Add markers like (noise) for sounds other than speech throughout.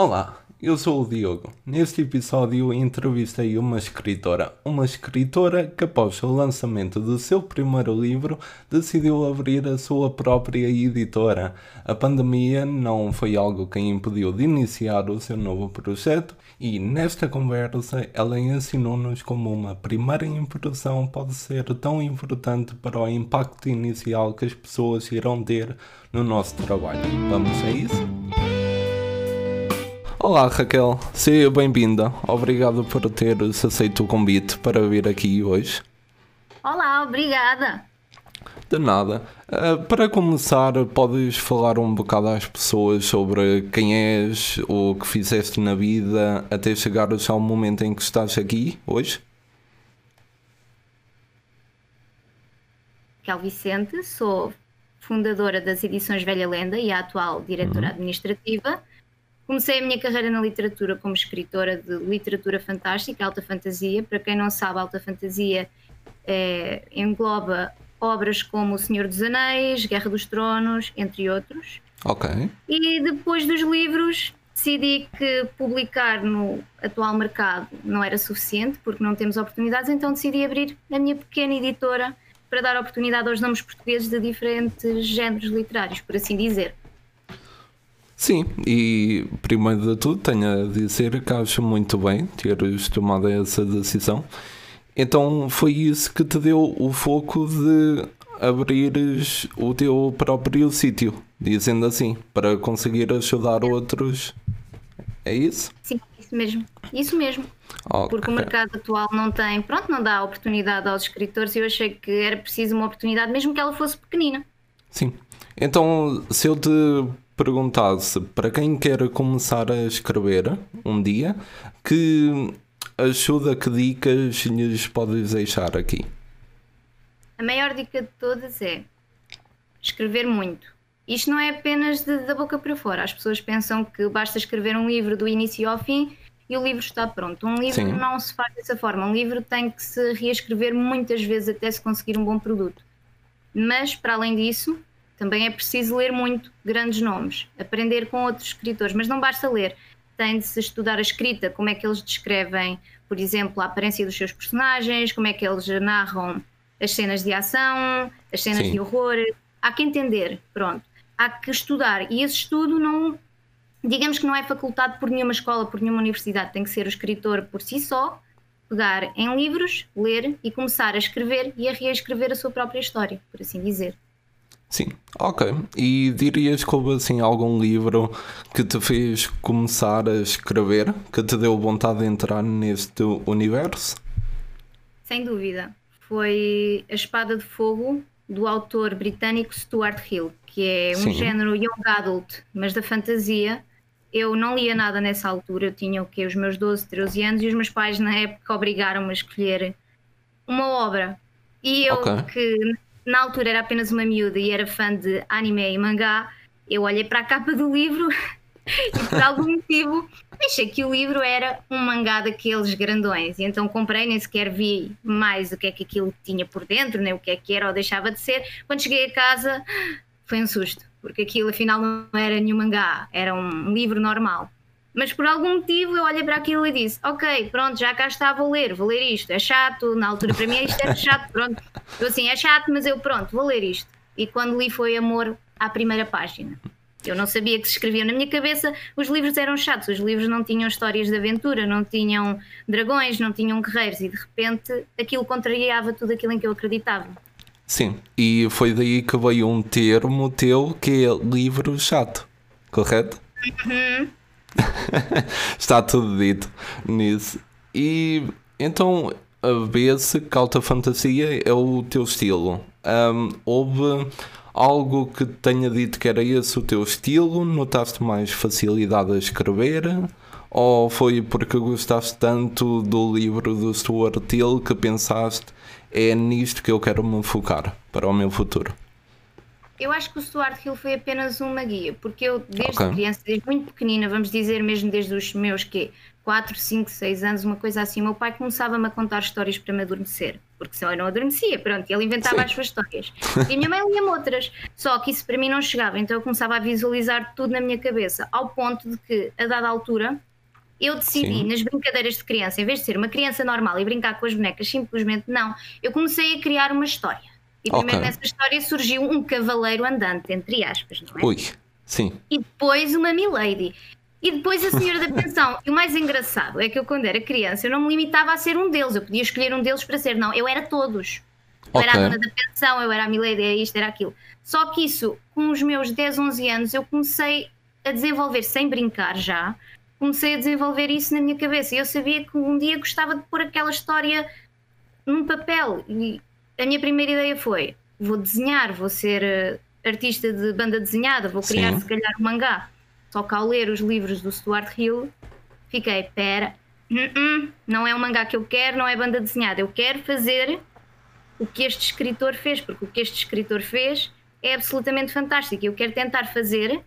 Olá, eu sou o Diogo. Neste episódio entrevistei uma escritora, uma escritora que após o lançamento do seu primeiro livro decidiu abrir a sua própria editora. A pandemia não foi algo que a impediu de iniciar o seu novo projeto e nesta conversa ela ensinou-nos como uma primeira impressão pode ser tão importante para o impacto inicial que as pessoas irão ter no nosso trabalho. Vamos a isso? Olá Raquel, seja bem-vinda. Obrigado por teres aceito o convite para vir aqui hoje. Olá, obrigada. De nada. Uh, para começar, podes falar um bocado às pessoas sobre quem és, o que fizeste na vida até chegares ao momento em que estás aqui hoje? Raquel Vicente, sou fundadora das Edições Velha Lenda e a atual diretora uhum. administrativa. Comecei a minha carreira na literatura como escritora de literatura fantástica, alta fantasia. Para quem não sabe, alta fantasia é, engloba obras como O Senhor dos Anéis, Guerra dos Tronos, entre outros. Ok. E depois dos livros, decidi que publicar no atual mercado não era suficiente, porque não temos oportunidades, então decidi abrir a minha pequena editora para dar oportunidade aos nomes portugueses de diferentes géneros literários, por assim dizer. Sim, e primeiro de tudo tenho a dizer que acho muito bem teres tomado essa decisão. Então foi isso que te deu o foco de abrires o teu próprio sítio, dizendo assim, para conseguir ajudar outros. É isso? Sim, isso mesmo. Isso mesmo. Okay. Porque o mercado atual não tem, pronto, não dá oportunidade aos escritores e eu achei que era preciso uma oportunidade, mesmo que ela fosse pequenina. Sim. Então, se eu te perguntasse para quem quer começar a escrever um dia, que ajuda, que dicas lhes podes deixar aqui? A maior dica de todas é escrever muito. Isto não é apenas de, da boca para fora. As pessoas pensam que basta escrever um livro do início ao fim e o livro está pronto. Um livro Sim. não se faz dessa forma. Um livro tem que se reescrever muitas vezes até se conseguir um bom produto. Mas, para além disso, também é preciso ler muito grandes nomes, aprender com outros escritores, mas não basta ler. Tem de se estudar a escrita, como é que eles descrevem, por exemplo, a aparência dos seus personagens, como é que eles narram as cenas de ação, as cenas Sim. de horror. Há que entender, pronto. Há que estudar. E esse estudo não, digamos que não é facultado por nenhuma escola, por nenhuma universidade. Tem que ser o escritor por si só, pegar em livros, ler e começar a escrever e a reescrever a sua própria história, por assim dizer. Sim, ok. E dirias que houve assim algum livro que te fez começar a escrever, que te deu vontade de entrar neste universo? Sem dúvida. Foi A Espada de Fogo, do autor britânico Stuart Hill, que é um Sim. género young adult, mas da fantasia. Eu não lia nada nessa altura, eu tinha o quê? Os meus 12, 13 anos, e os meus pais na época obrigaram-me a escolher uma obra. E eu, okay. que na altura era apenas uma miúda e era fã de anime e mangá, eu olhei para a capa do livro (laughs) e por algum motivo achei que o livro era um mangá daqueles grandões. E então comprei, nem sequer vi mais o que é que aquilo tinha por dentro, nem o que é que era ou deixava de ser. Quando cheguei a casa foi um susto, porque aquilo afinal não era nenhum mangá, era um livro normal. Mas por algum motivo eu olhei para aquilo e disse: Ok, pronto, já cá está, vou ler, vou ler isto. É chato, na altura para mim isto era chato, pronto. Eu assim, é chato, mas eu pronto, vou ler isto. E quando li foi amor à primeira página. Eu não sabia que se escrevia na minha cabeça, os livros eram chatos, os livros não tinham histórias de aventura, não tinham dragões, não tinham guerreiros e de repente aquilo contrariava tudo aquilo em que eu acreditava. Sim, e foi daí que veio um termo teu que é livro chato, correto? Uhum. (laughs) Está tudo dito nisso. E então a vê-se que alta fantasia é o teu estilo. Um, houve algo que tenha dito que era esse o teu estilo? Notaste mais facilidade a escrever? Ou foi porque gostaste tanto do livro do Stuart Hill que pensaste é nisto que eu quero me focar para o meu futuro? Eu acho que o Stuart Hill foi apenas uma guia, porque eu, desde okay. criança, desde muito pequenina, vamos dizer mesmo desde os meus quê? 4, 5, 6 anos, uma coisa assim, meu pai começava-me a contar histórias para me adormecer. porque senão eu não adormecia. Pronto, ele inventava Sim. as suas histórias. E a minha mãe lia-me outras. Só que isso para mim não chegava, então eu começava a visualizar tudo na minha cabeça, ao ponto de que, a dada altura, eu decidi Sim. nas brincadeiras de criança, em vez de ser uma criança normal e brincar com as bonecas, simplesmente não, eu comecei a criar uma história. E primeiro okay. nessa história surgiu um cavaleiro andante, entre aspas, não é? Ui, sim. E depois uma milady. E depois a senhora da pensão. E o mais engraçado é que eu, quando era criança, eu não me limitava a ser um deles. Eu podia escolher um deles para ser. Não, eu era todos. Eu okay. era a dona da pensão, eu era a milady, era isto, era aquilo. Só que isso, com os meus 10, 11 anos, eu comecei a desenvolver, sem brincar já, comecei a desenvolver isso na minha cabeça. E eu sabia que um dia gostava de pôr aquela história num papel. E a minha primeira ideia foi: vou desenhar, vou ser uh, artista de banda desenhada, vou criar Sim. se calhar um mangá. Só que ao ler os livros do Stuart Hill, fiquei: pera, uh -uh, não é um mangá que eu quero, não é banda desenhada. Eu quero fazer o que este escritor fez, porque o que este escritor fez é absolutamente fantástico. Eu quero tentar fazer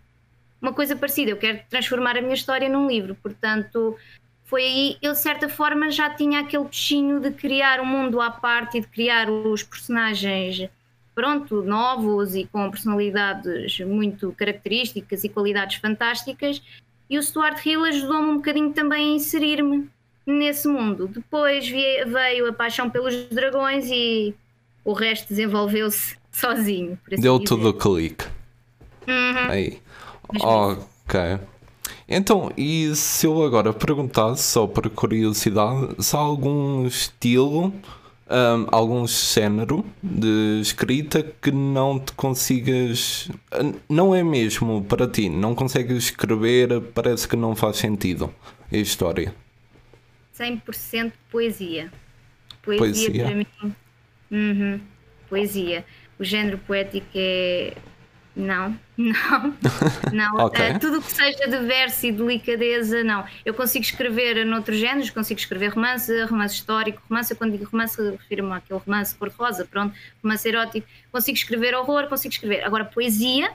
uma coisa parecida. Eu quero transformar a minha história num livro. Portanto, foi aí, eu de certa forma já tinha aquele peixinho de criar um mundo à parte e de criar os personagens, pronto, novos e com personalidades muito características e qualidades fantásticas. E o Stuart Hill ajudou-me um bocadinho também a inserir-me nesse mundo. Depois veio a paixão pelos dragões e o resto desenvolveu-se (laughs) sozinho. Assim Deu dizer. tudo o clique. Uhum. Aí. Ok. Então, e se eu agora perguntasse, só por curiosidade, se há algum estilo, um, algum género de escrita que não te consigas. Não é mesmo para ti, não consegues escrever, parece que não faz sentido a história. 100% poesia. poesia. Poesia para mim. Uhum. Poesia. O género poético é não, não, (laughs) não. okay. uh, tudo o que seja de verso e delicadeza, não. Eu consigo escrever noutros géneros, consigo escrever romance, romance histórico, romance, eu quando digo romance, refiro-me àquele romance cor-de-rosa, pronto, romance erótico. Consigo escrever horror, consigo escrever. Agora, poesia,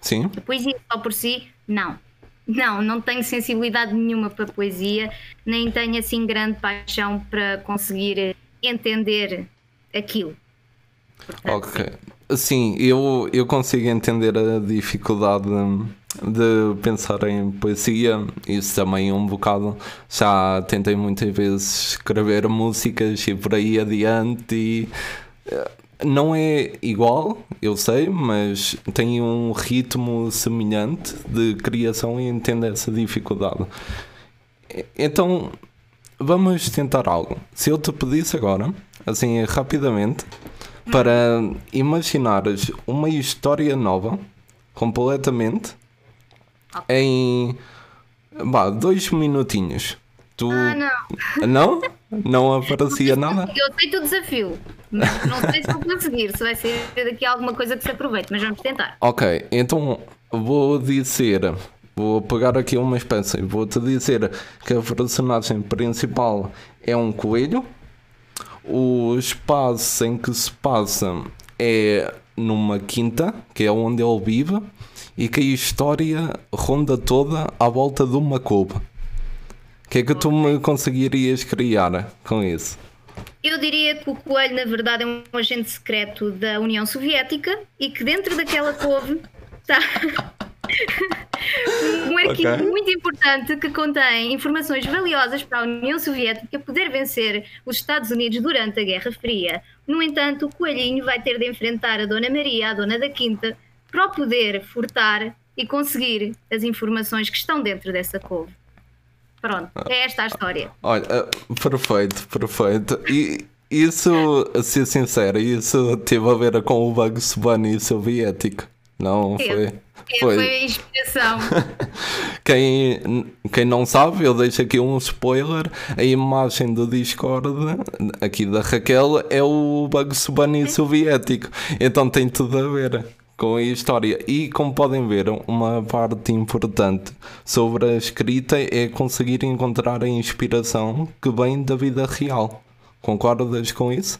Sim. a poesia só por si, não. Não, não tenho sensibilidade nenhuma para poesia, nem tenho assim grande paixão para conseguir entender aquilo. Portanto, ok. Sim, eu, eu consigo entender a dificuldade de pensar em poesia. Isso também é um bocado. Já tentei muitas vezes escrever músicas e por aí adiante e eh, não é igual, eu sei, mas tem um ritmo semelhante de criação e entendo essa dificuldade. Então, vamos tentar algo. Se eu te pedisse agora, assim rapidamente, para imaginares uma história nova, completamente, okay. em bah, dois minutinhos. Tu... Ah, não. Não? Não aparecia nada? Eu aceito o desafio. Não, não sei se vou conseguir, se vai ser daqui alguma coisa que se aproveite, mas vamos tentar. Ok, então vou dizer. Vou pegar aqui uma espécie. Vou-te dizer que a personagem principal é um coelho o espaço em que se passa é numa quinta, que é onde ele vive, e que a história ronda toda à volta de uma couve. O que é que tu me conseguirias criar com isso? Eu diria que o coelho, na verdade, é um agente secreto da União Soviética e que dentro daquela couve está (laughs) um arquivo okay. muito importante que contém informações valiosas para a União Soviética poder vencer os Estados Unidos durante a Guerra Fria. No entanto, o coelhinho vai ter de enfrentar a Dona Maria, a Dona da Quinta, para o poder furtar e conseguir as informações que estão dentro dessa couve. Pronto, é esta a história. Olha, perfeito, perfeito. E isso, a ser sincero, isso teve a ver com o Bunny soviético, não foi? Foi. foi a inspiração. (laughs) quem, quem não sabe, eu deixo aqui um spoiler. A imagem do Discord aqui da Raquel é o Bugs Bunny soviético. Então tem tudo a ver com a história. E como podem ver, uma parte importante sobre a escrita é conseguir encontrar a inspiração que vem da vida real. Concordas com isso?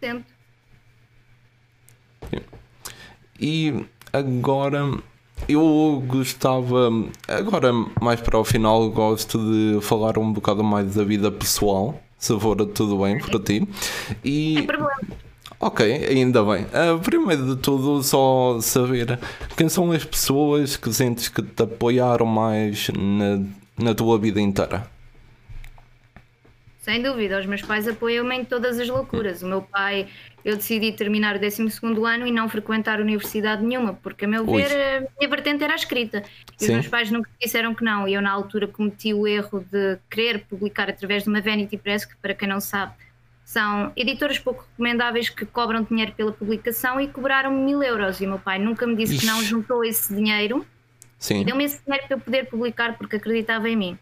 Sempre. E agora eu gostava, agora mais para o final, gosto de falar um bocado mais da vida pessoal, se for tudo bem para ti. E... Sem problema. Ok, ainda bem. Uh, primeiro de tudo, só saber quem são as pessoas que sentes que te apoiaram mais na, na tua vida inteira. Sem dúvida, os meus pais apoiam-me em todas as loucuras. O meu pai, eu decidi terminar o 12 ano e não frequentar universidade nenhuma, porque, a meu Ui. ver, a minha vertente era a escrita. E Sim. os meus pais nunca disseram que não. E eu, na altura, cometi o erro de querer publicar através de uma Vanity Press, que, para quem não sabe, são editoras pouco recomendáveis que cobram dinheiro pela publicação e cobraram mil euros. E o meu pai nunca me disse Ixi. que não, juntou esse dinheiro Sim. e deu-me esse dinheiro para eu poder publicar porque acreditava em mim.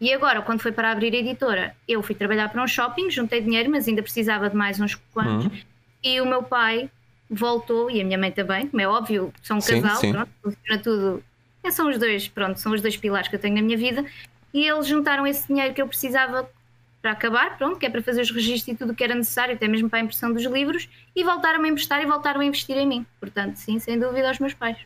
E agora, quando foi para abrir a editora, eu fui trabalhar para um shopping, juntei dinheiro, mas ainda precisava de mais uns quantos. Uhum. E o meu pai voltou, e a minha mãe também, como é óbvio, são um sim, casal, sim. Pronto, funciona tudo. É, são os dois, pronto, são os dois pilares que eu tenho na minha vida. E eles juntaram esse dinheiro que eu precisava para acabar, pronto, que é para fazer os registros e tudo o que era necessário, até mesmo para a impressão dos livros, e voltaram a emprestar e voltaram a investir em mim. Portanto, sim, sem dúvida, aos meus pais.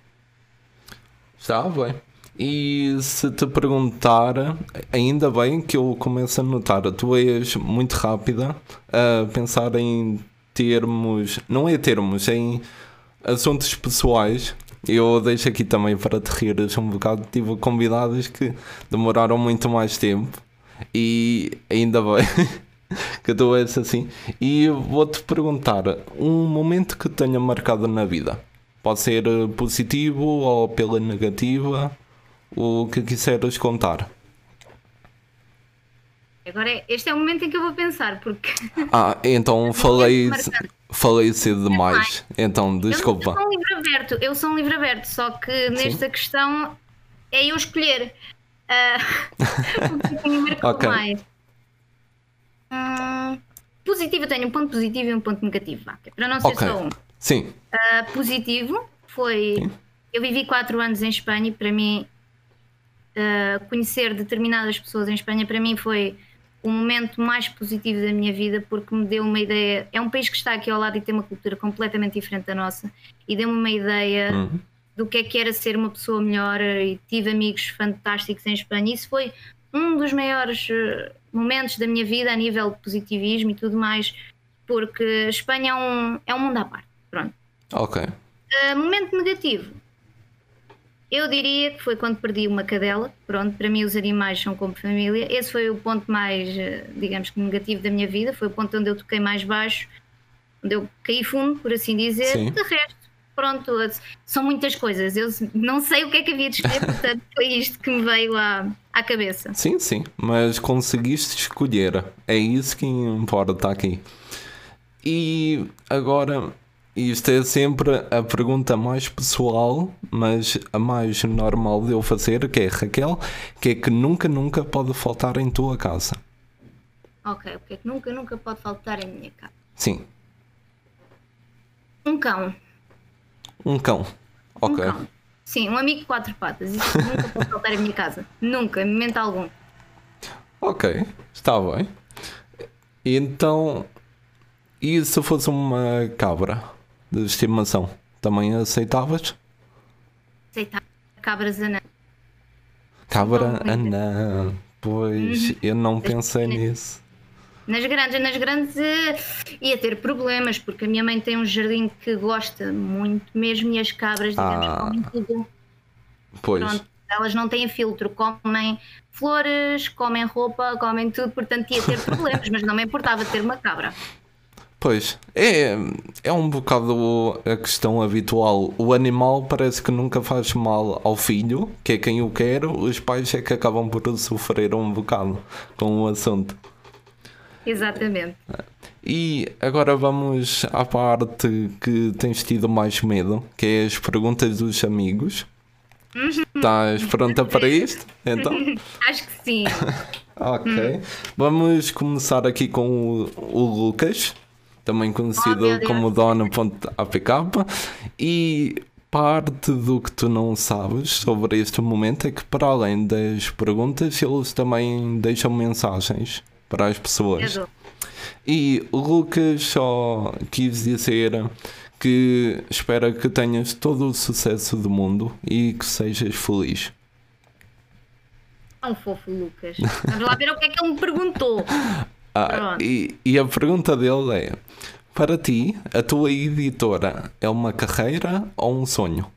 Está bem. E se te perguntar, ainda bem que eu começo a notar, tu és muito rápida a pensar em termos, não é termos, em assuntos pessoais. Eu deixo aqui também para te rires um bocado. Tive convidados que demoraram muito mais tempo e ainda bem (laughs) que tu és assim. E vou-te perguntar um momento que tenha marcado na vida. Pode ser positivo ou pela negativa o que quiseres contar. Agora, este é o momento em que eu vou pensar, porque. Ah, então (laughs) falei, falei cedo demais. Então, desculpa. Eu sou um livro aberto, eu sou um livro aberto, só que nesta Sim. questão é eu escolher. Uh, o que okay. mais. Hum, positivo, eu tenho um ponto positivo e um ponto negativo, para não ser okay. só um. Sim. Uh, positivo foi. Sim. Eu vivi 4 anos em Espanha e para mim uh, conhecer determinadas pessoas em Espanha para mim foi o momento mais positivo da minha vida porque me deu uma ideia. É um país que está aqui ao lado e tem uma cultura completamente diferente da nossa e deu-me uma ideia uhum. do que é que era ser uma pessoa melhor e tive amigos fantásticos em Espanha. Isso foi um dos maiores ah, momentos da minha vida a nível de positivismo e tudo mais, porque Espanha é um, é um mundo à parte. Pronto. Ok. Uh, momento negativo. Eu diria que foi quando perdi uma cadela. Pronto, para mim os animais são como família. Esse foi o ponto mais, eh, digamos que negativo da minha vida. Foi o ponto onde eu toquei mais baixo, onde eu caí fundo, por assim dizer. Sim. De resto, pronto, são muitas coisas. Eu não sei o que é que havia de escolher, (laughs) portanto foi isto que me veio à, à cabeça. Sim, sim, mas conseguiste escolher. É isso que importa aqui. E agora isto é sempre a pergunta mais pessoal, mas a mais normal de eu fazer, que é Raquel, que é que nunca, nunca pode faltar em tua casa. Ok, o que é que nunca, nunca pode faltar em minha casa? Sim. Um cão. Um cão. Ok. Um cão. Sim, um amigo de quatro patas. Isso nunca pode faltar em minha casa. Nunca, em momento algum. Ok, está bem. Então, e se fosse uma cabra? De estimação, também aceitavas? Aceitava cabras anã. Cabra anã, pois uhum. eu não pensei nisso. Nas grandes, nas grandes uh, ia ter problemas, porque a minha mãe tem um jardim que gosta muito mesmo e as cabras, digamos, ah. comem tudo. Pois. Pronto, elas não têm filtro, comem flores, comem roupa, comem tudo, portanto ia ter problemas, mas não me importava ter uma cabra. Pois, é, é um bocado a questão habitual. O animal parece que nunca faz mal ao filho, que é quem o quer, os pais é que acabam por sofrer um bocado com o assunto. Exatamente. E agora vamos à parte que tens tido mais medo, que é as perguntas dos amigos. Uhum. Estás pronta para (laughs) isto? Então? (laughs) Acho que sim. (laughs) ok. Vamos começar aqui com o, o Lucas também conhecido oh, como Dona.apk, e parte do que tu não sabes sobre este momento é que, para além das perguntas, eles também deixam mensagens para as pessoas. E o Lucas só quis dizer que espera que tenhas todo o sucesso do mundo e que sejas feliz. Tão fofo, Lucas. Vamos lá ver o que é que ele me perguntou. (laughs) Ah, e, e a pergunta dele é: para ti, a tua editora é uma carreira ou um sonho?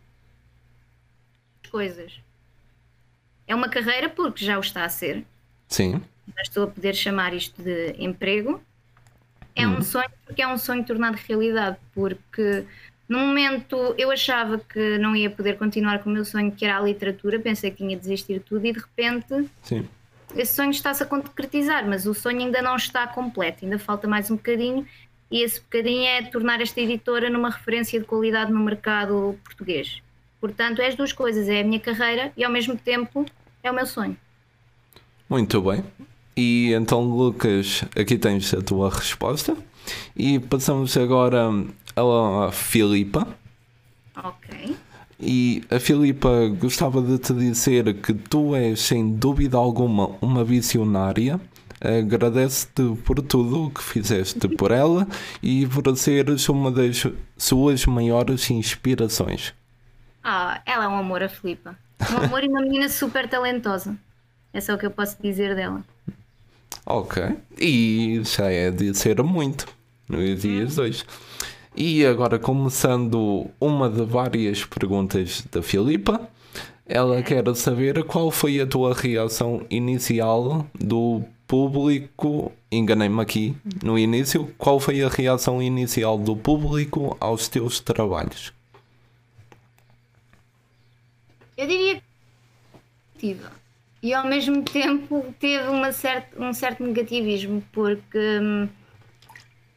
Coisas. É uma carreira porque já o está a ser. Sim. Já estou a poder chamar isto de emprego. É hum. um sonho porque é um sonho tornado realidade. Porque no momento eu achava que não ia poder continuar com o meu sonho, que era a literatura, pensei que tinha de desistir de tudo e de repente Sim. Esse sonho está-se a concretizar, mas o sonho ainda não está completo, ainda falta mais um bocadinho e esse bocadinho é tornar esta editora numa referência de qualidade no mercado português. Portanto, é as duas coisas, é a minha carreira e ao mesmo tempo é o meu sonho. Muito bem. E então, Lucas, aqui tens a tua resposta. E passamos agora à Filipa. Ok. E a Filipa gostava de te dizer que tu és, sem dúvida alguma, uma visionária agradece-te por tudo o que fizeste por ela e por seres uma das suas maiores inspirações. Ah, ela é um amor, a Filipa. Um amor e uma menina super talentosa. É só o que eu posso dizer dela. Ok. E já é de ser muito nos dias dois. E agora, começando uma de várias perguntas da Filipa, ela quer saber qual foi a tua reação inicial do público, enganei-me aqui no início, qual foi a reação inicial do público aos teus trabalhos? Eu diria que e ao mesmo tempo teve uma certa, um certo negativismo, porque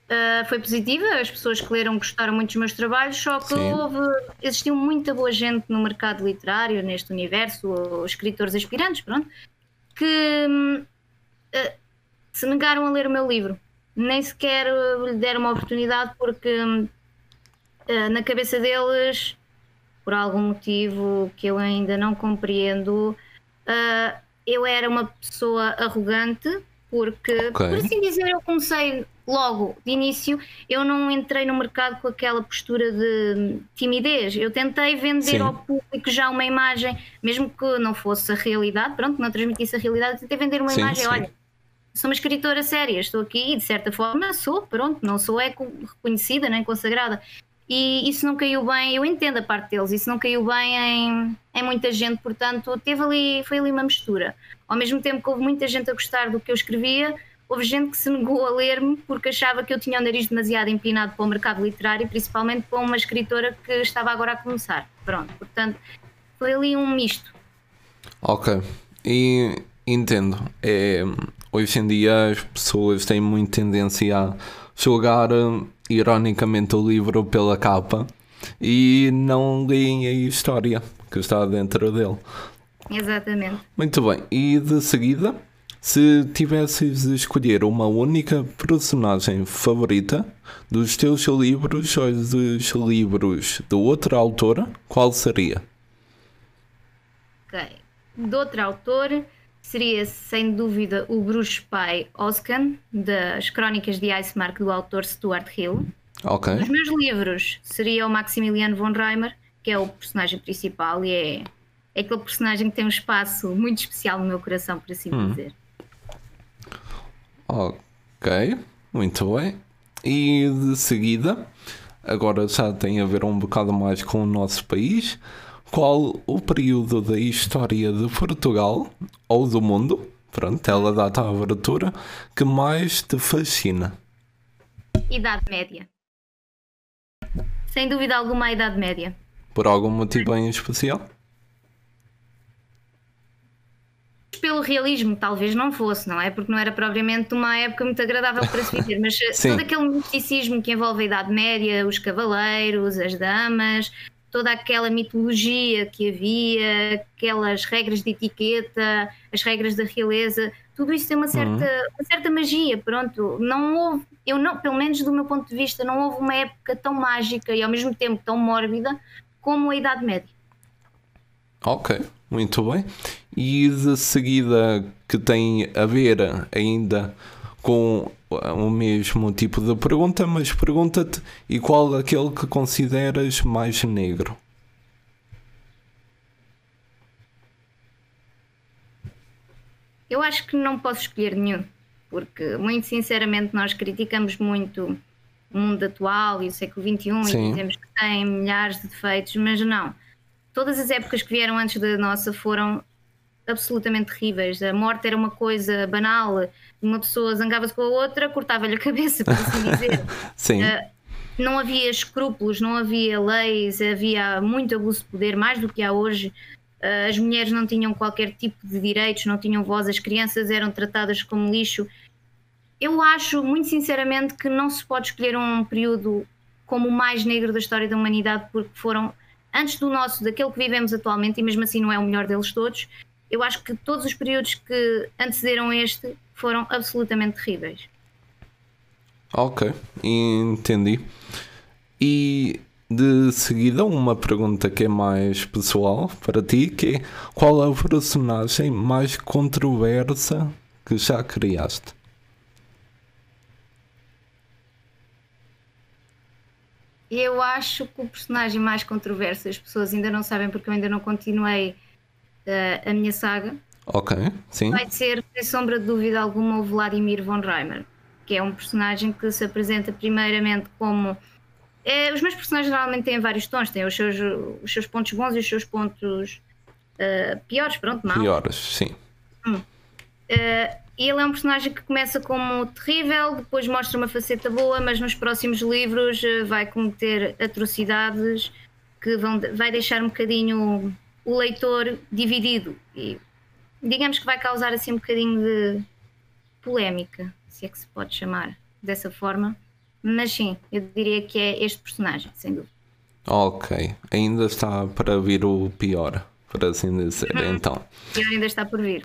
uh, foi positiva, as pessoas que leram gostaram muito dos meus trabalhos, só que houve, existiu muita boa gente no mercado literário, neste universo, ou escritores aspirantes, pronto, que uh, se negaram a ler o meu livro. Nem sequer lhe deram uma oportunidade porque uh, na cabeça deles, por algum motivo que eu ainda não compreendo, eu era uma pessoa arrogante porque, okay. por assim dizer, eu comecei logo de início, eu não entrei no mercado com aquela postura de timidez. Eu tentei vender Sim. ao público já uma imagem, mesmo que não fosse a realidade, pronto, não transmitisse a realidade, tentei vender uma sim, imagem, sim. olha, sou uma escritora séria, estou aqui e de certa forma sou, pronto, não sou é reconhecida nem consagrada. E isso não caiu bem, eu entendo a parte deles, isso não caiu bem em, em muita gente, portanto, teve ali, foi ali uma mistura. Ao mesmo tempo que houve muita gente a gostar do que eu escrevia, houve gente que se negou a ler-me porque achava que eu tinha o nariz demasiado empinado para o mercado literário, principalmente para uma escritora que estava agora a começar. Pronto, portanto, foi ali um misto. Ok, e entendo. É, hoje em dia as pessoas têm muita tendência a julgar ironicamente o livro pela capa e não leem a história que está dentro dele. Exatamente. Muito bem, e de seguida, se tivesses de escolher uma única personagem favorita dos teus livros ou dos livros de outra autora, qual seria? Ok. De outra autora seria sem dúvida o Bruce Pai Oscan, das Crónicas de Icemark, do autor Stuart Hill. Ok. Os meus livros seria o Maximiliano von Reimer, que é o personagem principal e é, é aquele personagem que tem um espaço muito especial no meu coração, por assim hum. dizer. Ok, muito bem. E de seguida, agora já tem a ver um bocado mais com o nosso país qual o período da história de Portugal ou do mundo, pronto, ela data a abertura, que mais te fascina? Idade Média. Sem dúvida alguma, a Idade Média. Por algum motivo em especial? Pelo realismo, talvez não fosse, não é? Porque não era propriamente uma época muito agradável para se viver, mas (laughs) todo aquele misticismo que envolve a Idade Média, os cavaleiros, as damas, toda aquela mitologia que havia, aquelas regras de etiqueta, as regras da realeza, tudo isso tem uma certa, uhum. uma certa magia, pronto. Não houve, eu não, pelo menos do meu ponto de vista, não houve uma época tão mágica e ao mesmo tempo tão mórbida como a Idade Média. Ok, muito bem. E de seguida que tem a ver ainda com o mesmo tipo de pergunta, mas pergunta-te e qual aquele que consideras mais negro? Eu acho que não posso escolher nenhum. porque muito sinceramente nós criticamos muito o mundo atual e o século XXI Sim. e dizemos que tem milhares de defeitos, mas não. Todas as épocas que vieram antes da nossa foram absolutamente terríveis. A morte era uma coisa banal, uma pessoa zangava-se com a outra, cortava-lhe a cabeça, por assim dizer. (laughs) Sim. Uh, não havia escrúpulos, não havia leis, havia muito abuso de poder, mais do que há hoje. Uh, as mulheres não tinham qualquer tipo de direitos, não tinham voz, as crianças eram tratadas como lixo. Eu acho, muito sinceramente, que não se pode escolher um período como o mais negro da história da humanidade, porque foram antes do nosso, daquele que vivemos atualmente, e mesmo assim não é o melhor deles todos, eu acho que todos os períodos que antecederam este foram absolutamente terríveis. Ok, entendi. E de seguida, uma pergunta que é mais pessoal para ti, que é qual é a personagem mais controversa que já criaste? Eu acho que o personagem mais controverso, as pessoas ainda não sabem porque eu ainda não continuei a minha saga. Ok, sim. Vai ser, sem sombra de dúvida alguma, o Vladimir von Reimer, que é um personagem que se apresenta primeiramente como. É, os meus personagens normalmente têm vários tons, têm os seus, os seus pontos bons e os seus pontos uh, piores, pronto, mal. Piores, sim. Hum. Uh, ele é um personagem que começa como terrível, depois mostra uma faceta boa, mas nos próximos livros vai cometer atrocidades que vão, vai deixar um bocadinho o leitor dividido e digamos que vai causar assim um bocadinho de polémica, se é que se pode chamar dessa forma. Mas sim, eu diria que é este personagem, sem dúvida. Ok, ainda está para vir o pior, por assim dizer, uhum. então. O pior ainda está por vir.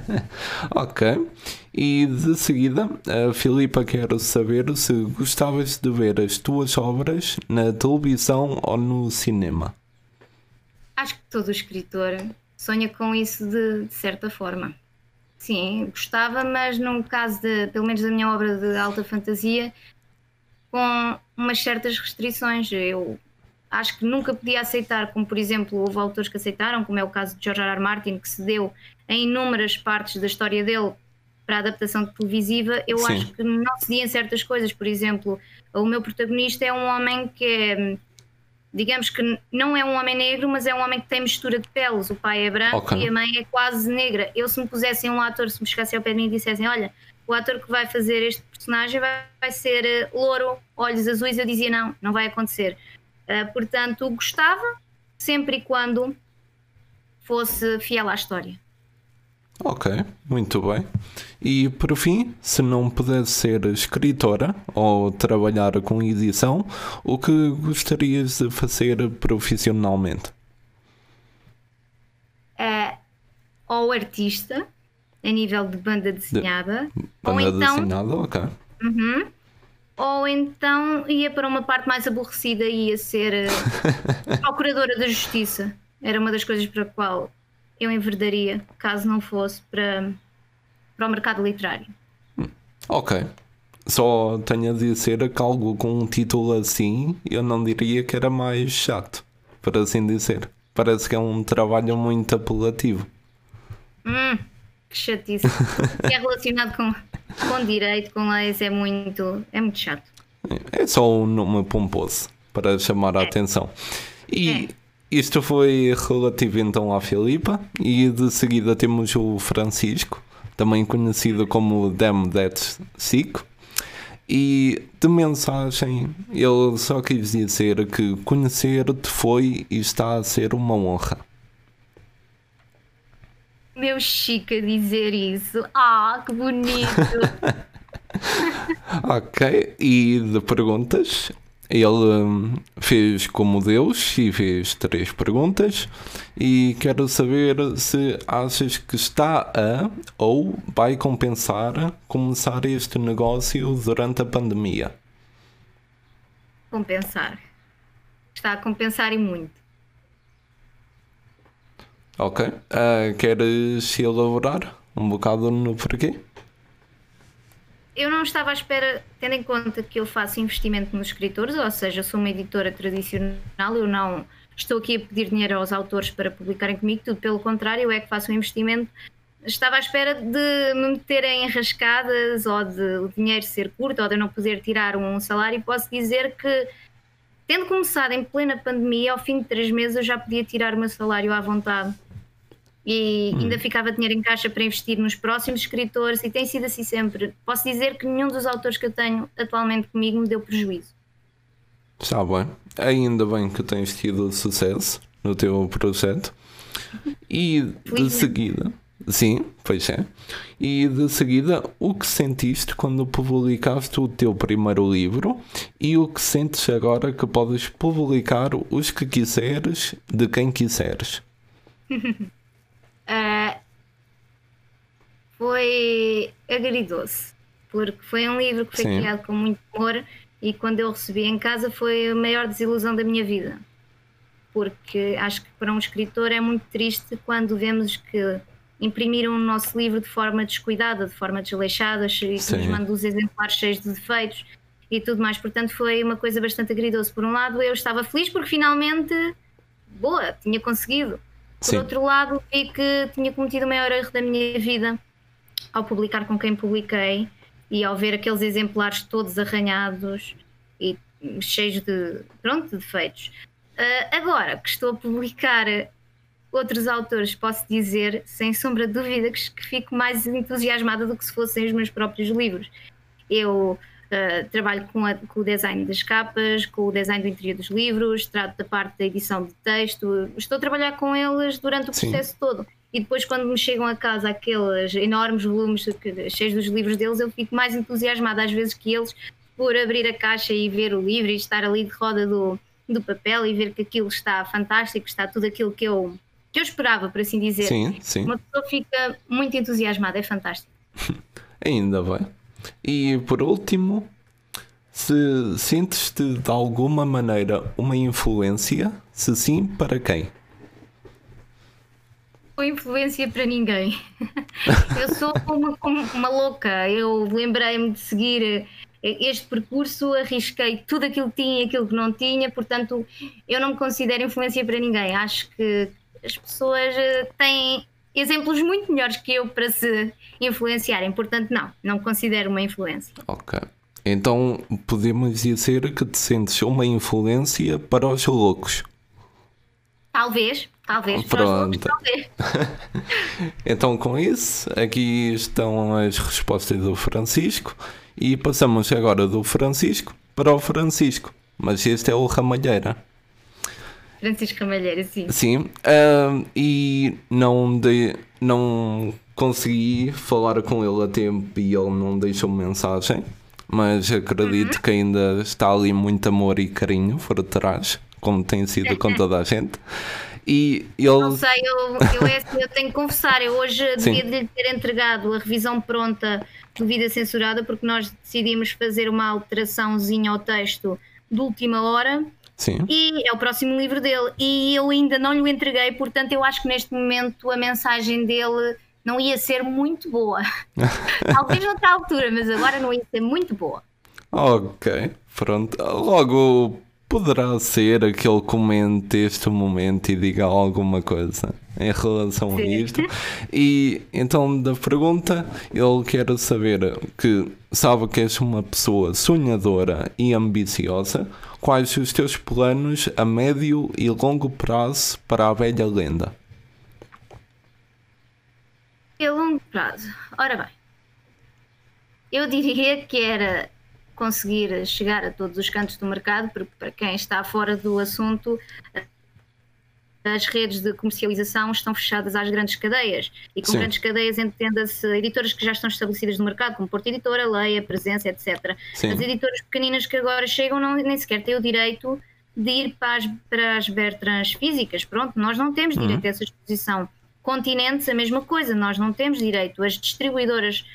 (laughs) ok, e de seguida, a Filipa quer saber se gostavas de ver as tuas obras na televisão ou no cinema acho que todo escritor sonha com isso de, de, certa forma. Sim, gostava, mas no caso, de, pelo menos da minha obra de alta fantasia, com umas certas restrições. Eu acho que nunca podia aceitar, como por exemplo houve autores que aceitaram, como é o caso de George R. R. Martin, que se deu em inúmeras partes da história dele para a adaptação televisiva, eu Sim. acho que não se diam certas coisas. Por exemplo, o meu protagonista é um homem que é digamos que não é um homem negro, mas é um homem que tem mistura de peles. O pai é branco okay. e a mãe é quase negra. Eu, se me pusessem um ator, se me chegassem ao pé de mim e dissessem: Olha, o ator que vai fazer este personagem vai, vai ser uh, louro, olhos azuis, eu dizia: Não, não vai acontecer. Uh, portanto, gostava, sempre e quando fosse fiel à história. Ok, muito bem. E por fim, se não pudesse ser escritora ou trabalhar com edição, o que gostarias de fazer profissionalmente? É, ou artista, a nível de banda desenhada. De banda ou então, desenhada, ok. Uhum, ou então ia para uma parte mais aborrecida e ia ser uh, (laughs) procuradora da justiça. Era uma das coisas para a qual eu enverdaria caso não fosse para, para o mercado literário. Ok. Só tenho a dizer que algo com um título assim eu não diria que era mais chato, por assim dizer. Parece que é um trabalho muito apelativo. Hum, que chatice. que (laughs) é relacionado com, com direito, com leis, é muito, é muito chato. É só um nome pomposo para chamar a é. atenção. E é. Isto foi relativo então à Filipa e de seguida temos o Francisco, também conhecido como Damn That Sick. E de mensagem, ele só quis dizer que conhecer-te foi e está a ser uma honra. Meu Chico a dizer isso. Ah, que bonito! (laughs) ok, e de perguntas, ele hum, fez como Deus e fez três perguntas e quero saber se achas que está a ou vai compensar começar este negócio durante a pandemia. Compensar. Está a compensar e muito. Ok. Uh, queres elaborar um bocado no porquê? Eu não estava à espera, tendo em conta que eu faço investimento nos escritores, ou seja, sou uma editora tradicional, eu não estou aqui a pedir dinheiro aos autores para publicarem comigo, tudo pelo contrário, é que faço um investimento estava à espera de me meterem rascadas ou de o dinheiro ser curto ou de eu não poder tirar um salário. Posso dizer que, tendo começado em plena pandemia, ao fim de três meses eu já podia tirar o meu salário à vontade e hum. ainda ficava dinheiro em caixa para investir nos próximos escritores e tem sido assim sempre. Posso dizer que nenhum dos autores que eu tenho atualmente comigo me deu prejuízo. Está bem. Ainda bem que tens tido sucesso no teu projeto. E de seguida, sim, pois é. E de seguida, o que sentiste quando publicaste o teu primeiro livro e o que sentes agora que podes publicar os que quiseres, de quem quiseres? (laughs) uh, foi agridoce, porque foi um livro que foi sim. criado com muito amor e quando eu recebi em casa foi a maior desilusão da minha vida. Porque acho que para um escritor é muito triste quando vemos que imprimiram o nosso livro de forma descuidada, de forma desleixada, e nos mandam os exemplares cheios de defeitos e tudo mais. Portanto, foi uma coisa bastante agridoce. Por um lado, eu estava feliz porque finalmente, boa, tinha conseguido. Por Sim. outro lado, vi que tinha cometido o maior erro da minha vida ao publicar com quem publiquei e ao ver aqueles exemplares todos arranhados e cheios de, pronto, de defeitos. Uh, agora que estou a publicar outros autores, posso dizer, sem sombra de dúvida, que, que fico mais entusiasmada do que se fossem os meus próprios livros. Eu uh, trabalho com, a, com, o design das capas, com o design do interior dos livros, trato da parte da edição de texto, estou a trabalhar com eles durante o processo Sim. todo e depois quando me chegam a casa aqueles enormes volumes cheios dos livros deles, eu fico mais entusiasmada às vezes que eles por abrir a caixa e ver o livro e estar ali de roda do, do papel e ver que aquilo está fantástico, está tudo aquilo que eu, que eu esperava, por assim dizer. Sim, sim. Uma pessoa fica muito entusiasmada, é fantástico. (laughs) Ainda bem. E por último, se sentes-te de alguma maneira uma influência, se sim, para quem? Foi influência para ninguém. (laughs) eu sou uma, uma louca. Eu lembrei-me de seguir este percurso, arrisquei tudo aquilo que tinha e aquilo que não tinha, portanto, eu não me considero influência para ninguém. Acho que as pessoas eh, têm exemplos muito melhores que eu para se influenciarem, portanto, não, não considero uma influência. Ok. Então podemos dizer que te sentes uma influência para os loucos. Talvez, talvez. Pronto. talvez. (laughs) então, com isso, aqui estão as respostas do Francisco e passamos agora do Francisco para o Francisco. Mas este é o Ramalheira. Francisco Ramalheira, sim. Sim, uh, e não, de, não consegui falar com ele a tempo e ele não deixou mensagem, mas acredito uhum. que ainda está ali muito amor e carinho por trás como tem sido com (laughs) toda a gente. E ele... Não sei, eu, eu, é assim, eu tenho que confessar, eu hoje (laughs) Sim. devia lhe ter entregado a revisão pronta de vida censurada, porque nós decidimos fazer uma alteraçãozinha ao texto de última hora. Sim. E é o próximo livro dele. E eu ainda não lhe entreguei, portanto, eu acho que neste momento a mensagem dele não ia ser muito boa. (laughs) Talvez noutra altura, mas agora não ia ser muito boa. Ok, pronto. Logo poderá ser que ele comente este momento e diga alguma coisa em relação Sim. a isto. E então, da pergunta, ele quer saber que sabe que és uma pessoa sonhadora e ambiciosa. Quais os teus planos a médio e longo prazo para a velha lenda? A longo prazo. Ora bem, eu diria que era conseguir chegar a todos os cantos do mercado, porque para quem está fora do assunto, as redes de comercialização estão fechadas às grandes cadeias. E com Sim. grandes cadeias entenda-se editoras que já estão estabelecidas no mercado, como Porto Editora, Leia, Presença, etc. Sim. As editoras pequeninas que agora chegam não, nem sequer têm o direito de ir para as, para as Bertrans físicas. Pronto, nós não temos direito uhum. a essa exposição. Continentes, a mesma coisa, nós não temos direito. As distribuidoras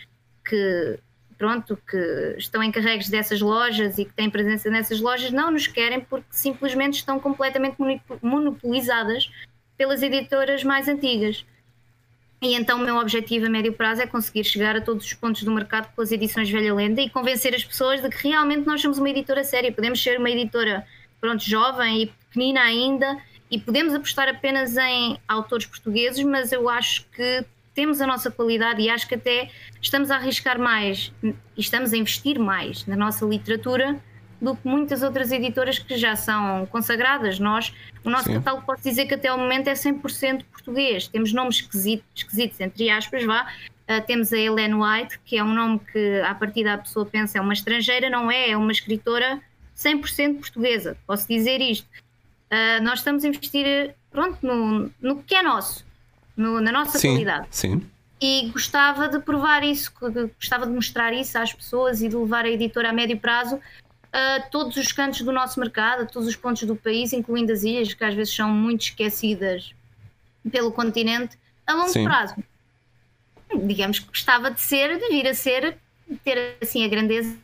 que pronto, que estão encarregues dessas lojas e que têm presença nessas lojas não nos querem porque simplesmente estão completamente monopolizadas pelas editoras mais antigas. E então o meu objetivo a médio prazo é conseguir chegar a todos os pontos do mercado com as edições Velha Lenda e convencer as pessoas de que realmente nós somos uma editora séria. Podemos ser uma editora pronto, jovem e pequenina ainda e podemos apostar apenas em autores portugueses, mas eu acho que temos a nossa qualidade e acho que até estamos a arriscar mais e estamos a investir mais na nossa literatura do que muitas outras editoras que já são consagradas. Nós, o nosso Sim. catálogo, posso dizer que até ao momento é 100% português. Temos nomes esquisitos, esquisitos entre aspas, vá. Uh, temos a Helen White, que é um nome que, a partir da pessoa pensa é uma estrangeira, não é, é uma escritora 100% portuguesa. Posso dizer isto. Uh, nós estamos a investir, pronto, no, no que é nosso, no, na nossa sim, qualidade. Sim. E gostava de provar isso, gostava de mostrar isso às pessoas e de levar a editora a médio prazo a todos os cantos do nosso mercado, a todos os pontos do país, incluindo as ilhas, que às vezes são muito esquecidas pelo continente, a longo Sim. prazo. Digamos que gostava de ser, de vir a ser, ter assim a grandeza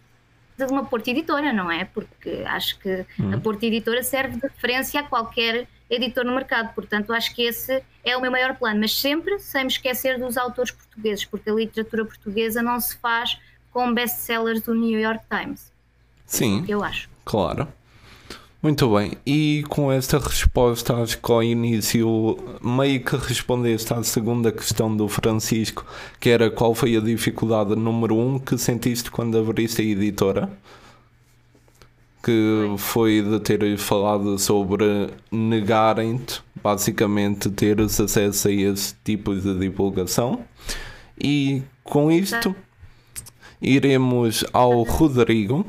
de uma Porta Editora, não é? Porque acho que hum. a Porta Editora serve de referência a qualquer editor no mercado, portanto acho que esse é o meu maior plano, mas sempre sem me esquecer dos autores portugueses, porque a literatura portuguesa não se faz com best-sellers do New York Times. Sim. Eu acho. Claro. Muito bem, e com esta resposta, acho que ao início meio que respondeste à segunda questão do Francisco, que era qual foi a dificuldade número um que sentiste quando abriste a editora? Que foi de ter falado sobre negarem-te, basicamente, teres acesso a esse tipo de divulgação. E com isto, iremos ao Rodrigo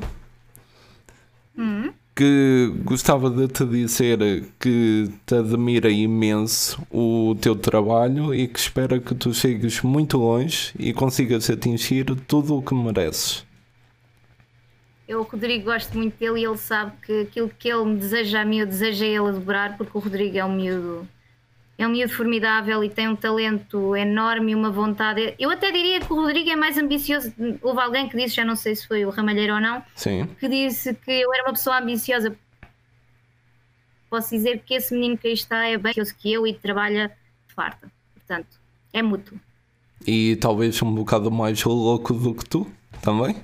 Hum? Que gostava de te dizer que te admira imenso o teu trabalho e que espera que tu chegues muito longe e consigas atingir tudo o que mereces. Eu, o Rodrigo, gosto muito dele e ele sabe que aquilo que ele me deseja a mim, eu desejo a ele a dobrar, porque o Rodrigo é um miúdo é um miúdo formidável e tem um talento enorme e uma vontade. Eu até diria que o Rodrigo é mais ambicioso. Houve alguém que disse, já não sei se foi o Ramalheiro ou não, Sim. que disse que eu era uma pessoa ambiciosa. Posso dizer que esse menino que aí está é bem ambicioso que eu e trabalha farta. Portanto, é mútuo. E talvez um bocado mais louco do que tu, também?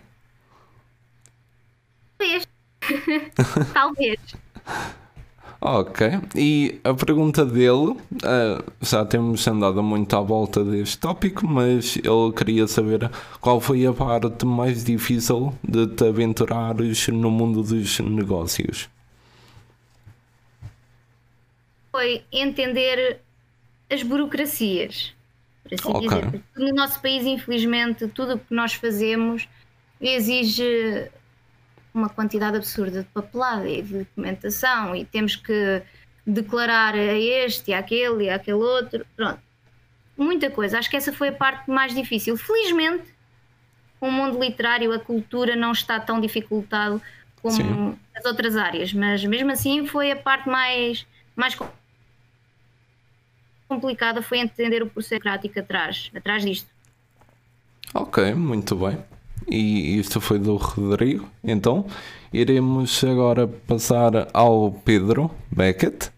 Talvez. (laughs) talvez. Ok, e a pergunta dele, uh, já temos andado muito à volta deste tópico, mas ele queria saber qual foi a parte mais difícil de te aventurares no mundo dos negócios. Foi entender as burocracias, por assim okay. dizer. No nosso país, infelizmente, tudo o que nós fazemos exige uma quantidade absurda de papelada e de documentação e temos que declarar a este, e àquele e àquele outro. Pronto. Muita coisa. Acho que essa foi a parte mais difícil. Felizmente, o mundo literário, a cultura não está tão dificultado como Sim. as outras áreas, mas mesmo assim foi a parte mais, mais complicada foi entender o processo prático atrás, atrás disto. Ok, muito bem e isto foi do Rodrigo. Então, iremos agora passar ao Pedro Beckett,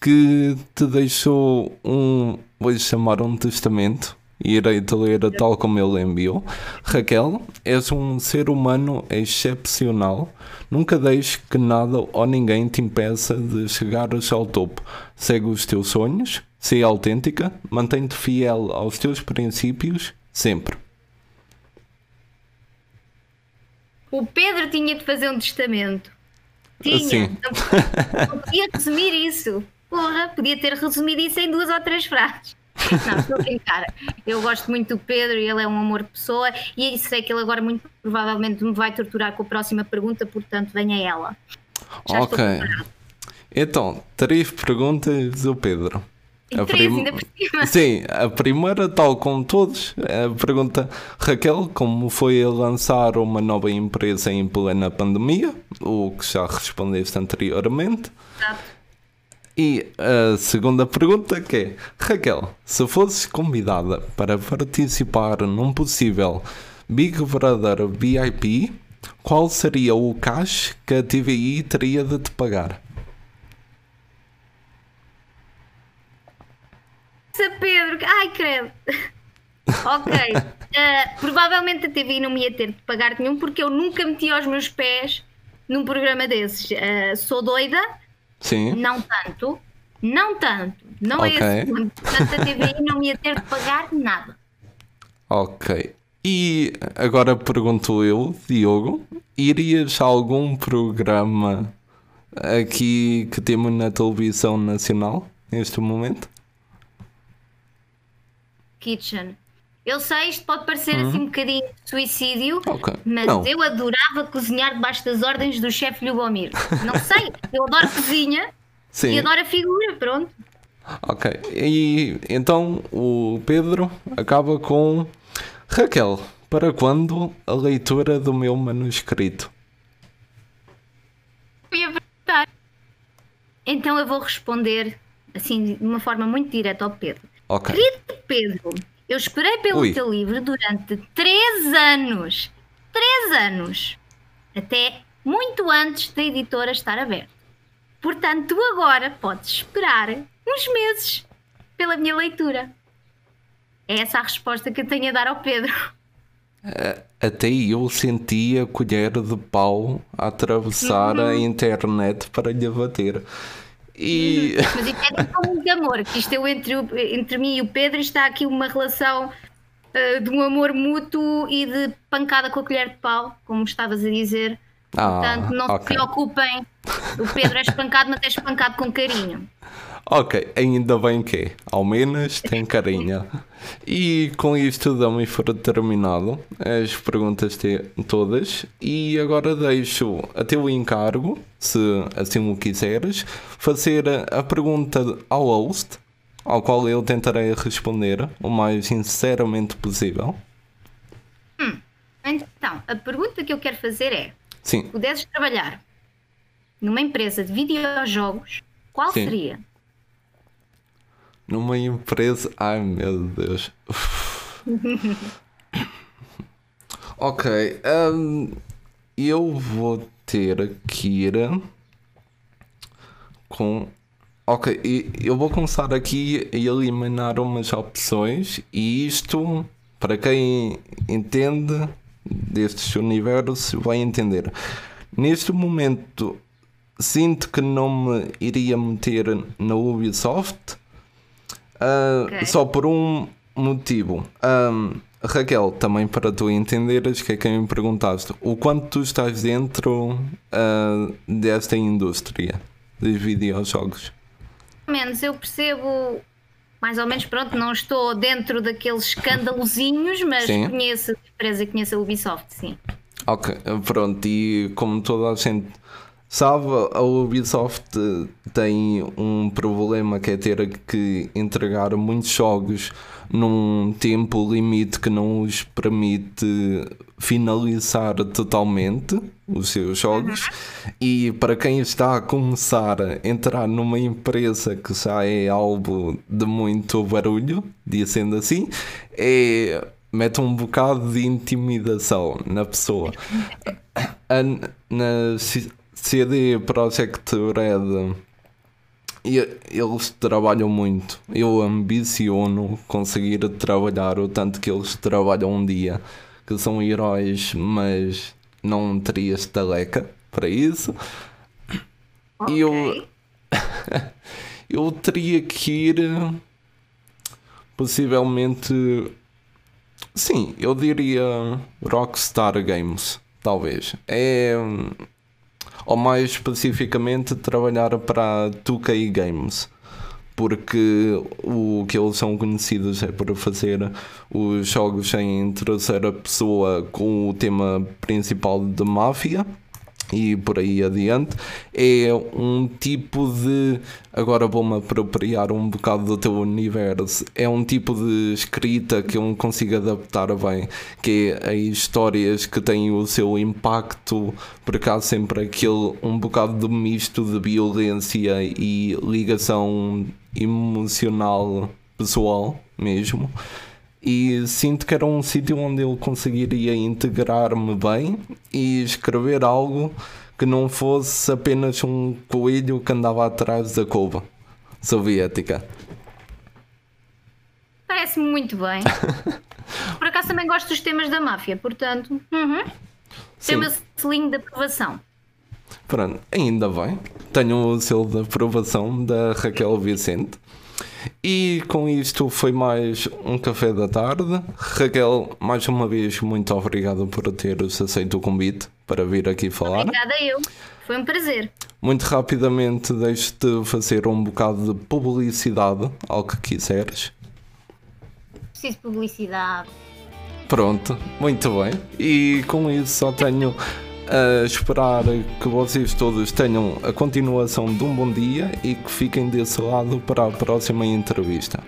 que te deixou um, vou chamar um testamento. E irei-te ler tal como ele enviou. Raquel, és um ser humano excepcional. Nunca deixes que nada ou ninguém te impeça de chegares ao topo. Segue os teus sonhos, sê autêntica, mantém-te fiel aos teus princípios, sempre. O Pedro tinha de fazer um testamento. Tinha. Sim. Não, podia resumir isso. Porra, podia ter resumido isso em duas ou três frases. Não, estou a brincar. Eu gosto muito do Pedro e ele é um amor de pessoa e sei que ele agora muito provavelmente me vai torturar com a próxima pergunta, portanto venha ela. Já ok. Então, três perguntas do Pedro. A três, prim... ainda por cima. (laughs) Sim, a primeira, tal como todos, a pergunta Raquel, como foi lançar uma nova empresa em plena pandemia? O que já respondeste anteriormente. Exato. E a segunda pergunta que é, Raquel, se fosses convidada para participar num possível Big Brother VIP, qual seria o cash que a TVI teria de te pagar? Pedro, ai credo. (laughs) ok. Uh, provavelmente a TV não me ia ter de pagar nenhum porque eu nunca meti os meus pés num programa desses. Uh, sou doida, Sim. não tanto, Não tanto. Não okay. é esse ponto. Portanto, a TVI (laughs) não ia ter de pagar nada. Ok. E agora pergunto eu, Diogo, irias a algum programa aqui que temos na televisão nacional neste momento? Kitchen. Eu sei, isto pode parecer assim um bocadinho suicídio, okay. mas não. eu adorava cozinhar debaixo das ordens do chefe Lubomir. Não sei, eu adoro cozinha (laughs) Sim. e adoro a figura, pronto. Ok, e então o Pedro acaba com Raquel, para quando a leitura do meu manuscrito? Então eu vou responder assim de uma forma muito direta ao Pedro. Ok. Querido Pedro, eu esperei pelo Ui. teu livro durante três anos. Três anos. Até muito antes da editora estar aberta. Portanto, tu agora podes esperar uns meses pela minha leitura. É essa a resposta que eu tenho a dar ao Pedro. Até eu senti a colher de pau a atravessar uhum. a internet para lhe bater. E... Uhum. Mas isto é (laughs) com muito amor, que isto é entre, entre mim e o Pedro está aqui uma relação uh, de um amor mútuo e de pancada com a colher de pau, como estavas a dizer. Ah, Portanto, não okay. se preocupem, o Pedro é espancado, mas é espancado com carinho. Ok, ainda bem que ao menos tem carinha. E com isto damos por terminado as perguntas todas. E agora deixo a teu encargo, se assim o quiseres, fazer a pergunta ao host, ao qual eu tentarei responder o mais sinceramente possível. Hum, então, a pergunta que eu quero fazer é: Sim. se pudesses trabalhar numa empresa de videojogos, qual Sim. seria? Numa empresa. Ai meu Deus. (laughs) ok. Um, eu vou ter que ir com. Ok, eu vou começar aqui a eliminar umas opções e isto, para quem entende destes universos, vai entender. Neste momento, sinto que não me iria meter na Ubisoft Uh, okay. Só por um motivo. Um, Raquel, também para tu entenderes, que é quem me perguntaste, o quanto tu estás dentro uh, desta indústria de videojogos? Menos, eu percebo mais ou menos, pronto, não estou dentro daqueles escândalozinhos, mas sim. conheço a empresa, conheço a Ubisoft, sim. Ok, pronto, e como toda a gente Sabe, a Ubisoft tem um problema que é ter que entregar muitos jogos num tempo limite que não os permite finalizar totalmente os seus jogos. Uhum. E para quem está a começar a entrar numa empresa que já é algo de muito barulho, dizendo assim, é mete um bocado de intimidação na pessoa. Na, CD Project Red eles trabalham muito. Eu ambiciono conseguir trabalhar o tanto que eles trabalham um dia, que são heróis, mas não teria estaleca para isso. Okay. Eu (laughs) eu teria que ir possivelmente sim, eu diria Rockstar Games, talvez. É ou mais especificamente trabalhar para a 2K Games porque o que eles são conhecidos é por fazer os jogos em terceira pessoa com o tema principal de máfia e por aí adiante, é um tipo de. Agora vou-me apropriar um bocado do teu universo. É um tipo de escrita que eu não consigo adaptar bem, que é histórias que têm o seu impacto, por acaso sempre aquele um bocado de misto de violência e ligação emocional pessoal mesmo e sinto que era um sítio onde eu conseguiria integrar-me bem e escrever algo que não fosse apenas um coelho que andava atrás da cova soviética. Parece-me muito bem. (laughs) Por acaso também gosto dos temas da máfia, portanto, uhum. tem o meu selinho de aprovação. Pronto, ainda bem. tenho o selo de aprovação da Raquel Vicente. E com isto foi mais um café da tarde. Raquel, mais uma vez, muito obrigado por teres aceito o convite para vir aqui falar. Obrigada eu. Foi um prazer. Muito rapidamente, deixo-te fazer um bocado de publicidade, ao que quiseres. Preciso de publicidade. Pronto, muito bem. E com isso só tenho a esperar que vocês todos tenham a continuação de um bom dia e que fiquem desse lado para a próxima entrevista.